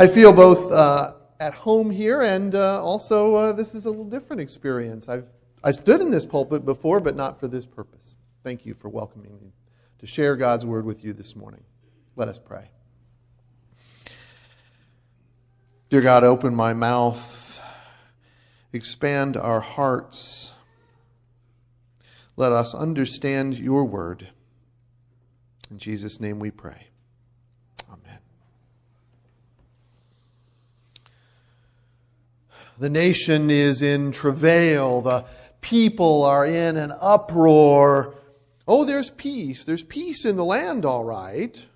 I feel both uh, at home here and uh, also uh, this is a little different experience. I've, I've stood in this pulpit before, but not for this purpose. Thank you for welcoming me to share God's word with you this morning. Let us pray. Dear God, open my mouth, expand our hearts. Let us understand your word. In Jesus' name we pray. The nation is in travail. The people are in an uproar. Oh, there's peace. There's peace in the land, all right.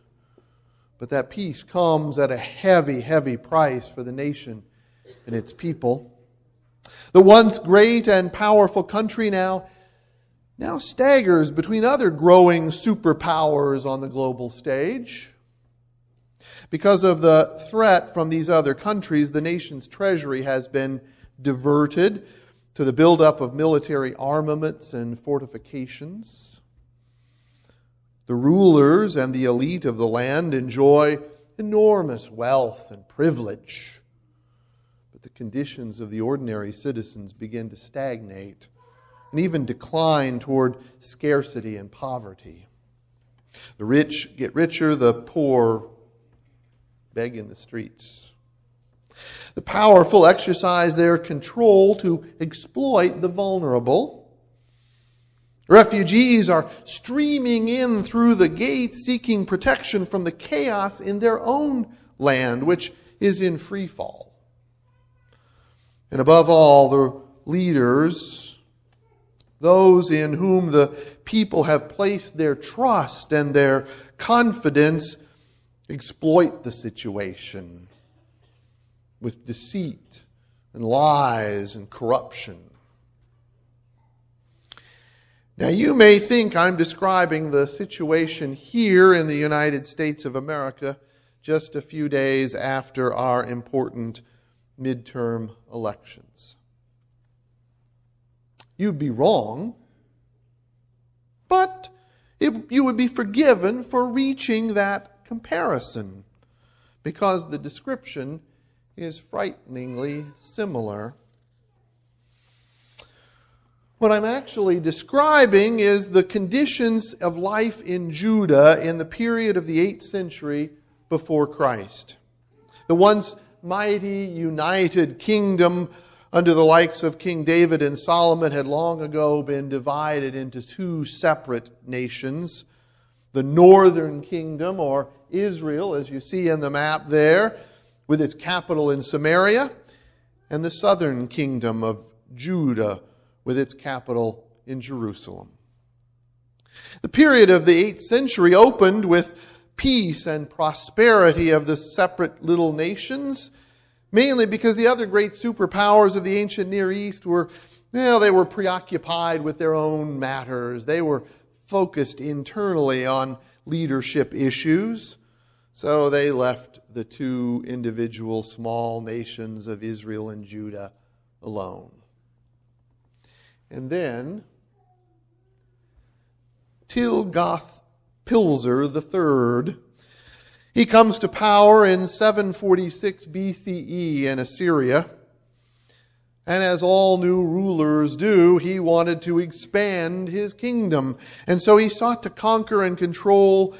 But that peace comes at a heavy, heavy price for the nation and its people. The once great and powerful country now, now staggers between other growing superpowers on the global stage. Because of the threat from these other countries, the nation's treasury has been diverted to the buildup of military armaments and fortifications. The rulers and the elite of the land enjoy enormous wealth and privilege. But the conditions of the ordinary citizens begin to stagnate and even decline toward scarcity and poverty. The rich get richer, the poor beg in the streets. The powerful exercise their control to exploit the vulnerable. Refugees are streaming in through the gates seeking protection from the chaos in their own land, which is in free fall. And above all, the leaders, those in whom the people have placed their trust and their confidence, exploit the situation with deceit and lies and corruption. Now, you may think I'm describing the situation here in the United States of America just a few days after our important midterm elections. You'd be wrong, but it, you would be forgiven for reaching that comparison because the description is frighteningly similar. What I'm actually describing is the conditions of life in Judah in the period of the 8th century before Christ. The once mighty, united kingdom under the likes of King David and Solomon had long ago been divided into two separate nations the northern kingdom, or Israel, as you see in the map there, with its capital in Samaria, and the southern kingdom of Judah, with its capital in Jerusalem. The period of the 8th century opened with peace and prosperity of the separate little nations, mainly because the other great superpowers of the ancient Near East were, well, they were preoccupied with their own matters. They were focused internally on leadership issues. So they left the two individual small nations of Israel and Judah alone. And then Tiglath-Pileser III, he comes to power in 746 BCE in Assyria. And as all new rulers do, he wanted to expand his kingdom. And so he sought to conquer and control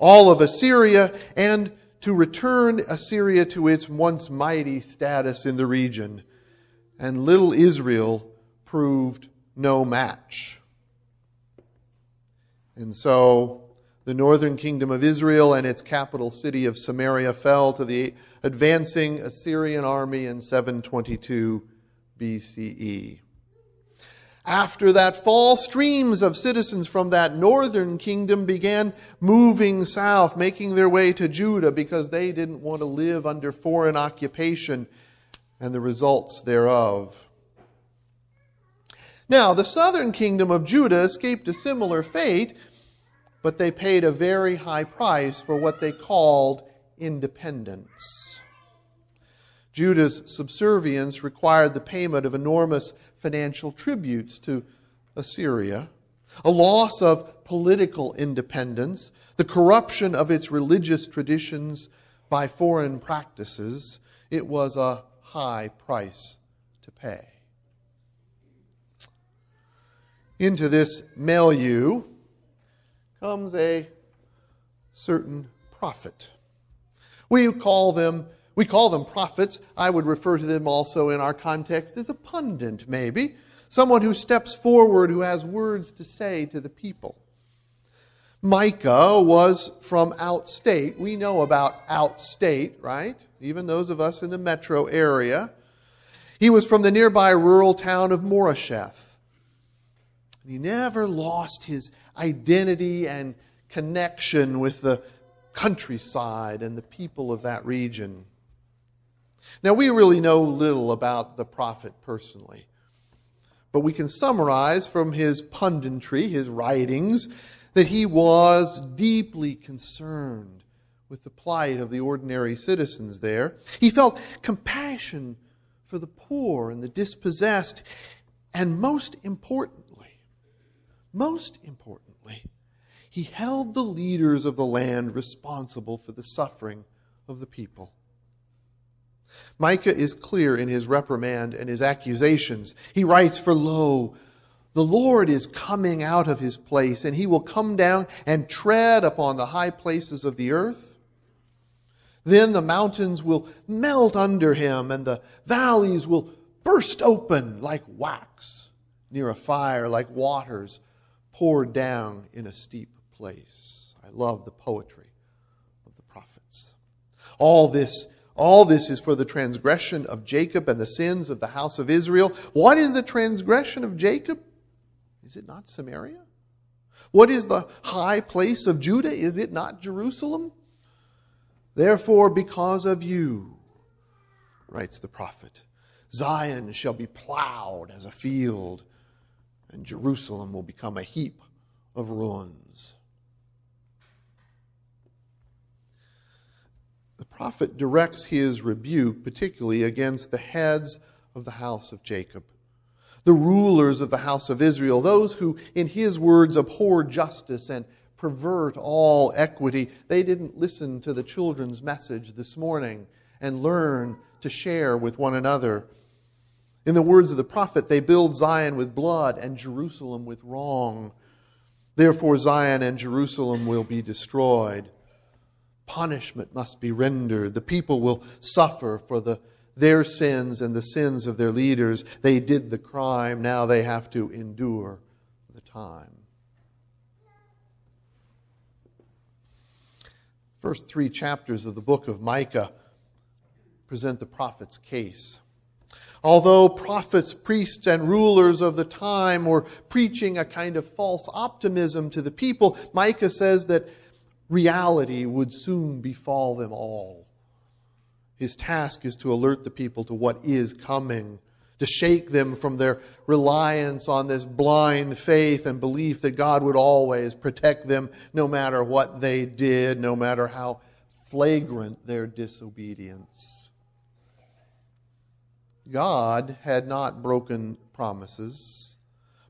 all of Assyria and to return Assyria to its once mighty status in the region. And little Israel proved no match. And so the northern kingdom of Israel and its capital city of Samaria fell to the advancing Assyrian army in 722 BCE. After that fall, streams of citizens from that northern kingdom began moving south, making their way to Judah because they didn't want to live under foreign occupation and the results thereof. Now, the southern kingdom of Judah escaped a similar fate, but they paid a very high price for what they called independence. Judah's subservience required the payment of enormous financial tributes to Assyria, a loss of political independence, the corruption of its religious traditions, by foreign practices, it was a high price to pay. Into this milieu comes a certain prophet. We call them we call them prophets. I would refer to them also in our context as a pundit, maybe. Someone who steps forward, who has words to say to the people. Micah was from outstate. We know about outstate, right? Even those of us in the metro area. He was from the nearby rural town of Morasheth. He never lost his identity and connection with the countryside and the people of that region. Now, we really know little about the prophet personally, but we can summarize from his punditry, his writings, that he was deeply concerned with the plight of the ordinary citizens there. He felt compassion for the poor and the dispossessed, and most importantly, most importantly, he held the leaders of the land responsible for the suffering of the people. Micah is clear in his reprimand and his accusations. He writes, For lo, the Lord is coming out of his place, and he will come down and tread upon the high places of the earth. Then the mountains will melt under him, and the valleys will burst open like wax near a fire, like waters poured down in a steep place. I love the poetry of the prophets. All this all this is for the transgression of Jacob and the sins of the house of Israel. What is the transgression of Jacob? Is it not Samaria? What is the high place of Judah? Is it not Jerusalem? Therefore, because of you, writes the prophet, Zion shall be plowed as a field, and Jerusalem will become a heap of ruins. the prophet directs his rebuke particularly against the heads of the house of Jacob, the rulers of the house of Israel, those who, in his words, abhor justice and pervert all equity. They didn't listen to the children's message this morning and learn to share with one another. In the words of the prophet, they build Zion with blood and Jerusalem with wrong. Therefore, Zion and Jerusalem will be destroyed punishment must be rendered. The people will suffer for the, their sins and the sins of their leaders. They did the crime, now they have to endure the time. First three chapters of the book of Micah present the prophet's case. Although prophets, priests, and rulers of the time were preaching a kind of false optimism to the people, Micah says that reality would soon befall them all. His task is to alert the people to what is coming, to shake them from their reliance on this blind faith and belief that God would always protect them no matter what they did, no matter how flagrant their disobedience. God had not broken promises,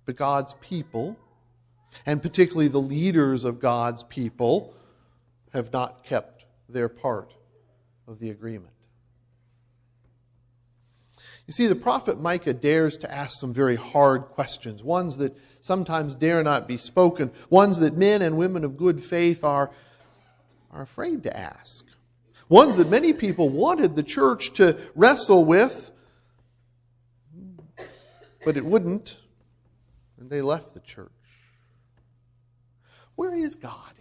but God's people, and particularly the leaders of God's people, have not kept their part of the agreement. You see, the prophet Micah dares to ask some very hard questions, ones that sometimes dare not be spoken, ones that men and women of good faith are, are afraid to ask, ones that many people wanted the church to wrestle with, but it wouldn't, and they left the church. Where is God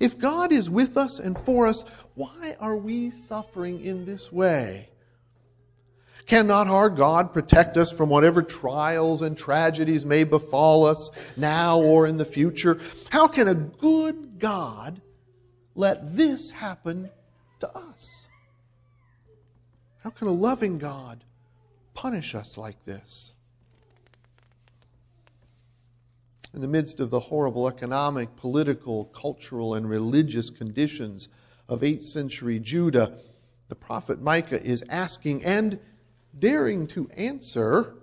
if God is with us and for us, why are we suffering in this way? Cannot our God protect us from whatever trials and tragedies may befall us now or in the future? How can a good God let this happen to us? How can a loving God punish us like this? In the midst of the horrible economic, political, cultural, and religious conditions of 8th century Judah, the prophet Micah is asking and daring to answer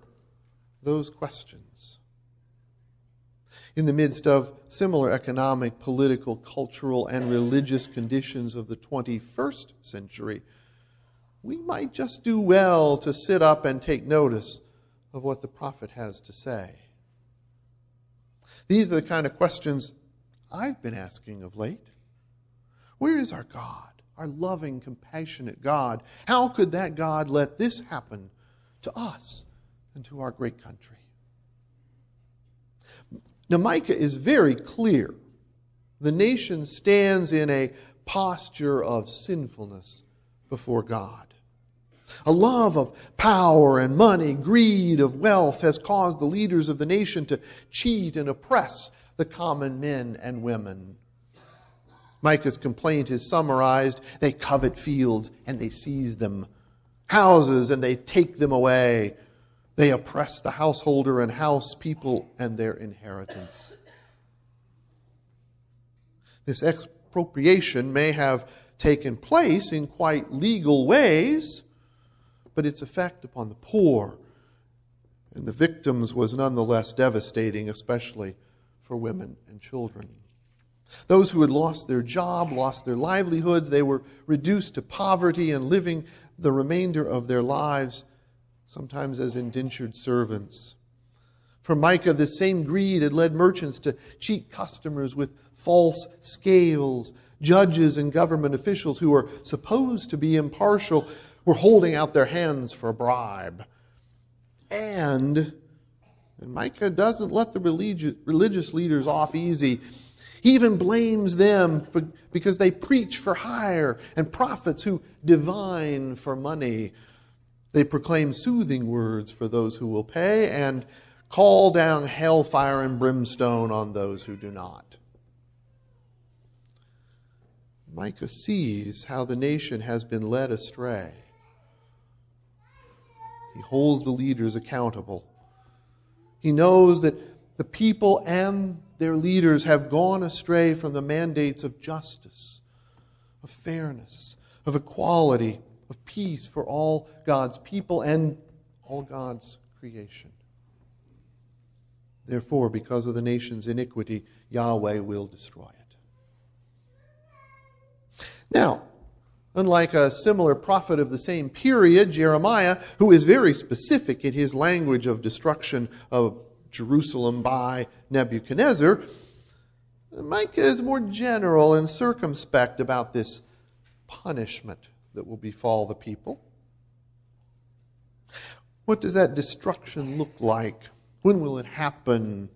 those questions. In the midst of similar economic, political, cultural, and religious conditions of the 21st century, we might just do well to sit up and take notice of what the prophet has to say. These are the kind of questions I've been asking of late. Where is our God, our loving, compassionate God? How could that God let this happen to us and to our great country? Now, Micah is very clear. The nation stands in a posture of sinfulness before God. A love of power and money, greed of wealth has caused the leaders of the nation to cheat and oppress the common men and women. Micah's complaint is summarized they covet fields and they seize them, houses and they take them away, they oppress the householder and house people and their inheritance. This expropriation may have taken place in quite legal ways, but its effect upon the poor and the victims was nonetheless devastating, especially for women and children. Those who had lost their job, lost their livelihoods, they were reduced to poverty and living the remainder of their lives sometimes as indentured servants. For Micah, the same greed had led merchants to cheat customers with false scales. Judges and government officials who were supposed to be impartial were holding out their hands for a bribe. And, and Micah doesn't let the religious, leaders off easy. He even blames them for, because they preach for hire and prophets who divine for money. They proclaim soothing words for those who will pay and call down hellfire and brimstone on those who do not. Micah sees how the nation has been led astray. He holds the leaders accountable. He knows that the people and their leaders have gone astray from the mandates of justice, of fairness, of equality, of peace for all God's people and all God's creation. Therefore, because of the nation's iniquity, Yahweh will destroy it. Now, unlike a similar prophet of the same period, Jeremiah, who is very specific in his language of destruction of Jerusalem by Nebuchadnezzar, Micah is more general and circumspect about this punishment that will befall the people. What does that destruction look like? When will it happen?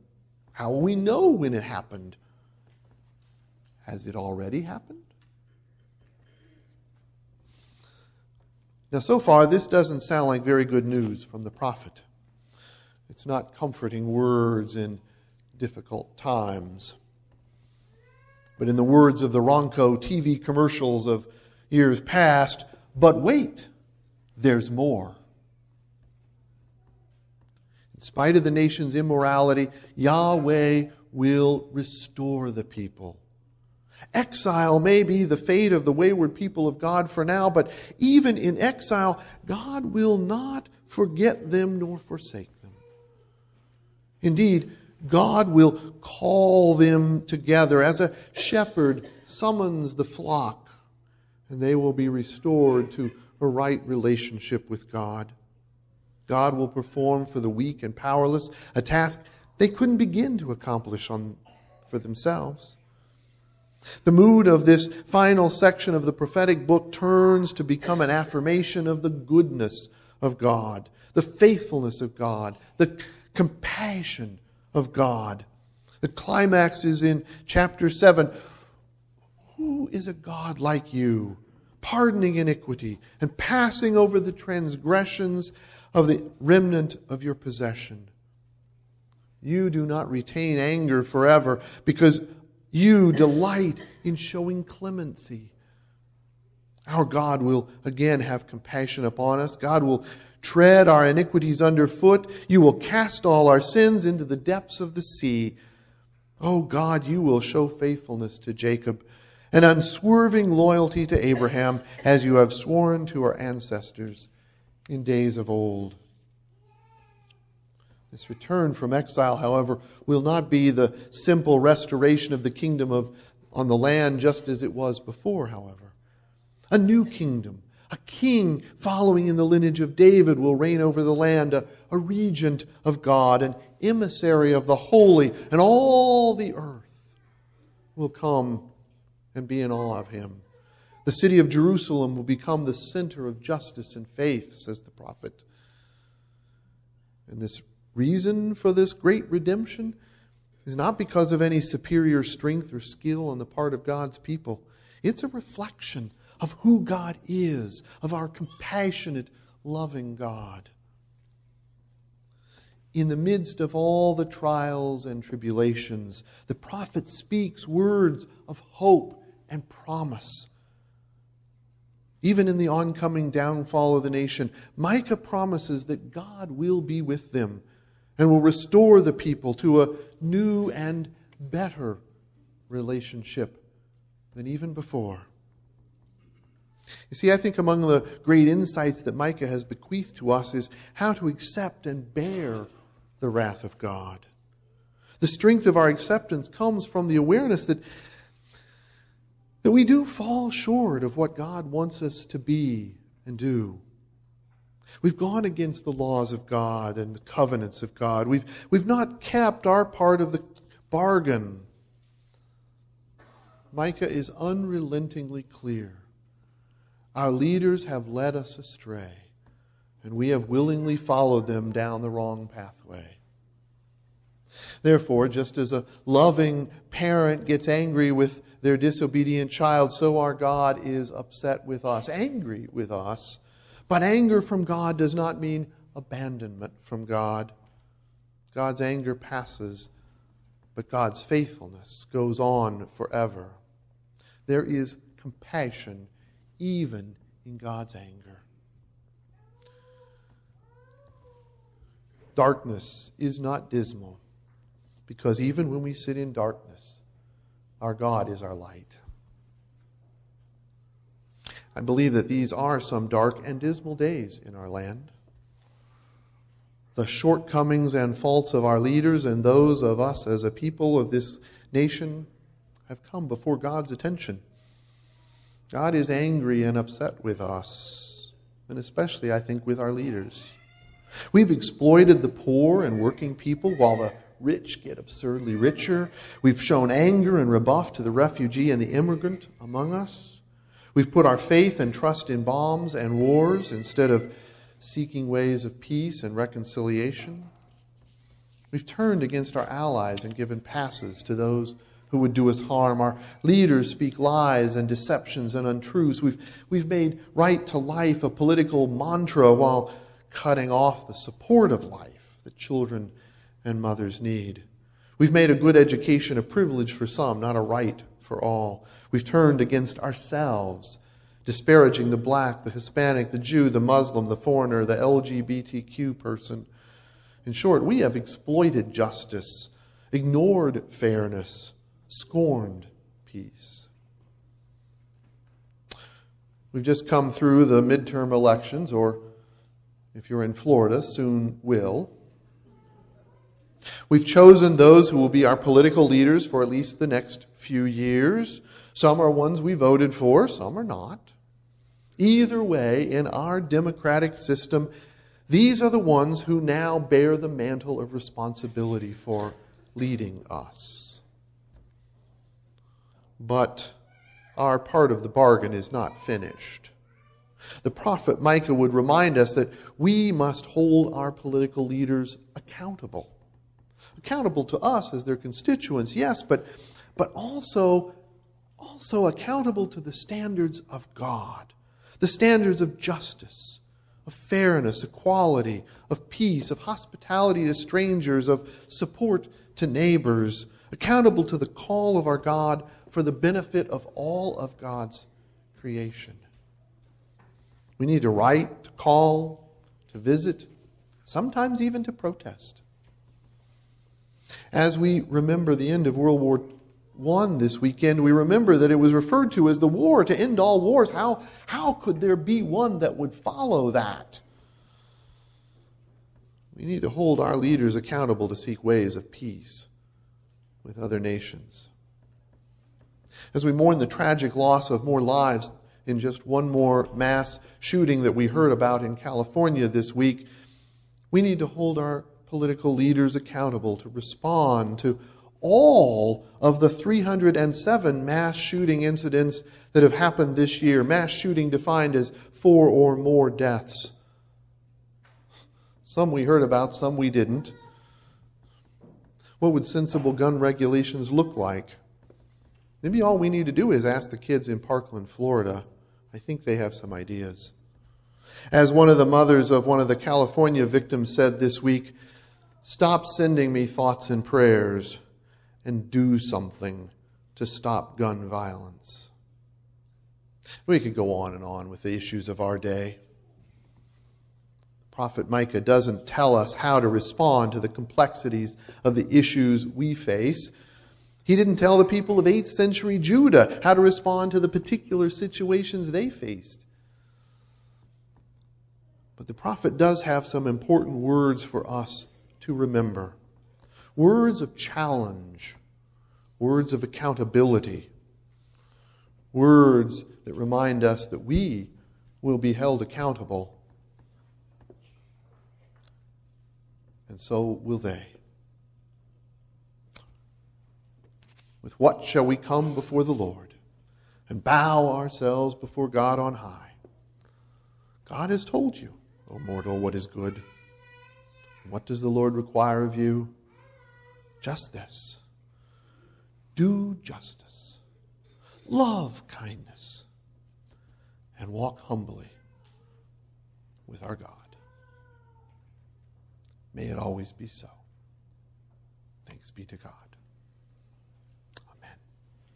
How will we know when it happened? Has it already happened? Now, so far, this doesn't sound like very good news from the prophet. It's not comforting words in difficult times. But in the words of the Ronco TV commercials of years past, but wait, there's more. In spite of the nation's immorality, Yahweh will restore the people. Exile may be the fate of the wayward people of God for now, but even in exile, God will not forget them nor forsake them. Indeed, God will call them together as a shepherd summons the flock and they will be restored to a right relationship with God. God will perform for the weak and powerless a task they couldn't begin to accomplish on, for themselves. The mood of this final section of the prophetic book turns to become an affirmation of the goodness of God, the faithfulness of God, the compassion of God. The climax is in chapter 7 who is a God like you, pardoning iniquity and passing over the transgressions of the remnant of your possession? You do not retain anger forever because you delight in showing clemency. Our God will again have compassion upon us. God will tread our iniquities underfoot. You will cast all our sins into the depths of the sea. Oh God, you will show faithfulness to Jacob and unswerving loyalty to Abraham, as you have sworn to our ancestors in days of old. This return from exile, however, will not be the simple restoration of the kingdom of, on the land just as it was before, however. A new kingdom, a king following in the lineage of David will reign over the land, a, a regent of God, an emissary of the holy, and all the earth will come and be in awe of him. The city of Jerusalem will become the center of justice and faith, says the prophet. And this reason for this great redemption is not because of any superior strength or skill on the part of God's people. It's a reflection of who God is, of our compassionate, loving God. In the midst of all the trials and tribulations, the prophet speaks words of hope and promise. Even in the oncoming downfall of the nation, Micah promises that God will be with them and will restore the people to a new and better relationship than even before. You see, I think among the great insights that Micah has bequeathed to us is how to accept and bear the wrath of God. The strength of our acceptance comes from the awareness that, that we do fall short of what God wants us to be and do. We've gone against the laws of God and the covenants of God. We've, we've not kept our part of the bargain. Micah is unrelentingly clear. Our leaders have led us astray, and we have willingly followed them down the wrong pathway. Therefore, just as a loving parent gets angry with their disobedient child, so our God is upset with us, angry with us but anger from God does not mean abandonment from God. God's anger passes, but God's faithfulness goes on forever. There is compassion even in God's anger. Darkness is not dismal because even when we sit in darkness, our God is our light. I believe that these are some dark and dismal days in our land. The shortcomings and faults of our leaders and those of us as a people of this nation have come before God's attention. God is angry and upset with us, and especially, I think, with our leaders. We've exploited the poor and working people while the rich get absurdly richer. We've shown anger and rebuff to the refugee and the immigrant among us. We've put our faith and trust in bombs and wars instead of seeking ways of peace and reconciliation. We've turned against our allies and given passes to those who would do us harm. Our leaders speak lies and deceptions and untruths. We've, we've made right to life a political mantra while cutting off the support of life that children and mothers need. We've made a good education a privilege for some, not a right for all. We've turned against ourselves, disparaging the black, the Hispanic, the Jew, the Muslim, the foreigner, the LGBTQ person. In short, we have exploited justice, ignored fairness, scorned peace. We've just come through the midterm elections, or if you're in Florida, soon will. We've chosen those who will be our political leaders for at least the next few years. Some are ones we voted for, some are not. Either way, in our democratic system, these are the ones who now bear the mantle of responsibility for leading us. But our part of the bargain is not finished. The prophet Micah would remind us that we must hold our political leaders accountable. Accountable to us as their constituents, yes, but, but also also accountable to the standards of God, the standards of justice, of fairness, equality, of peace, of hospitality to strangers, of support to neighbors, accountable to the call of our God for the benefit of all of God's creation. We need to write, to call, to visit, sometimes even to protest. As we remember the end of World War 1 this weekend, we remember that it was referred to as the war to end all wars. How, how could there be one that would follow that? We need to hold our leaders accountable to seek ways of peace with other nations. As we mourn the tragic loss of more lives in just one more mass shooting that we heard about in California this week, we need to hold our political leaders accountable to respond to all of the 307 mass shooting incidents that have happened this year. Mass shooting defined as four or more deaths. Some we heard about, some we didn't. What would sensible gun regulations look like? Maybe all we need to do is ask the kids in Parkland, Florida. I think they have some ideas. As one of the mothers of one of the California victims said this week, stop sending me thoughts and prayers and do something to stop gun violence. We could go on and on with the issues of our day. Prophet Micah doesn't tell us how to respond to the complexities of the issues we face. He didn't tell the people of 8th century Judah how to respond to the particular situations they faced. But the prophet does have some important words for us to remember words of challenge, words of accountability, words that remind us that we will be held accountable. And so will they. With what shall we come before the Lord and bow ourselves before God on high? God has told you, O mortal, what is good. What does the Lord require of you? Just this do justice, love kindness, and walk humbly with our God. May it always be so. Thanks be to God.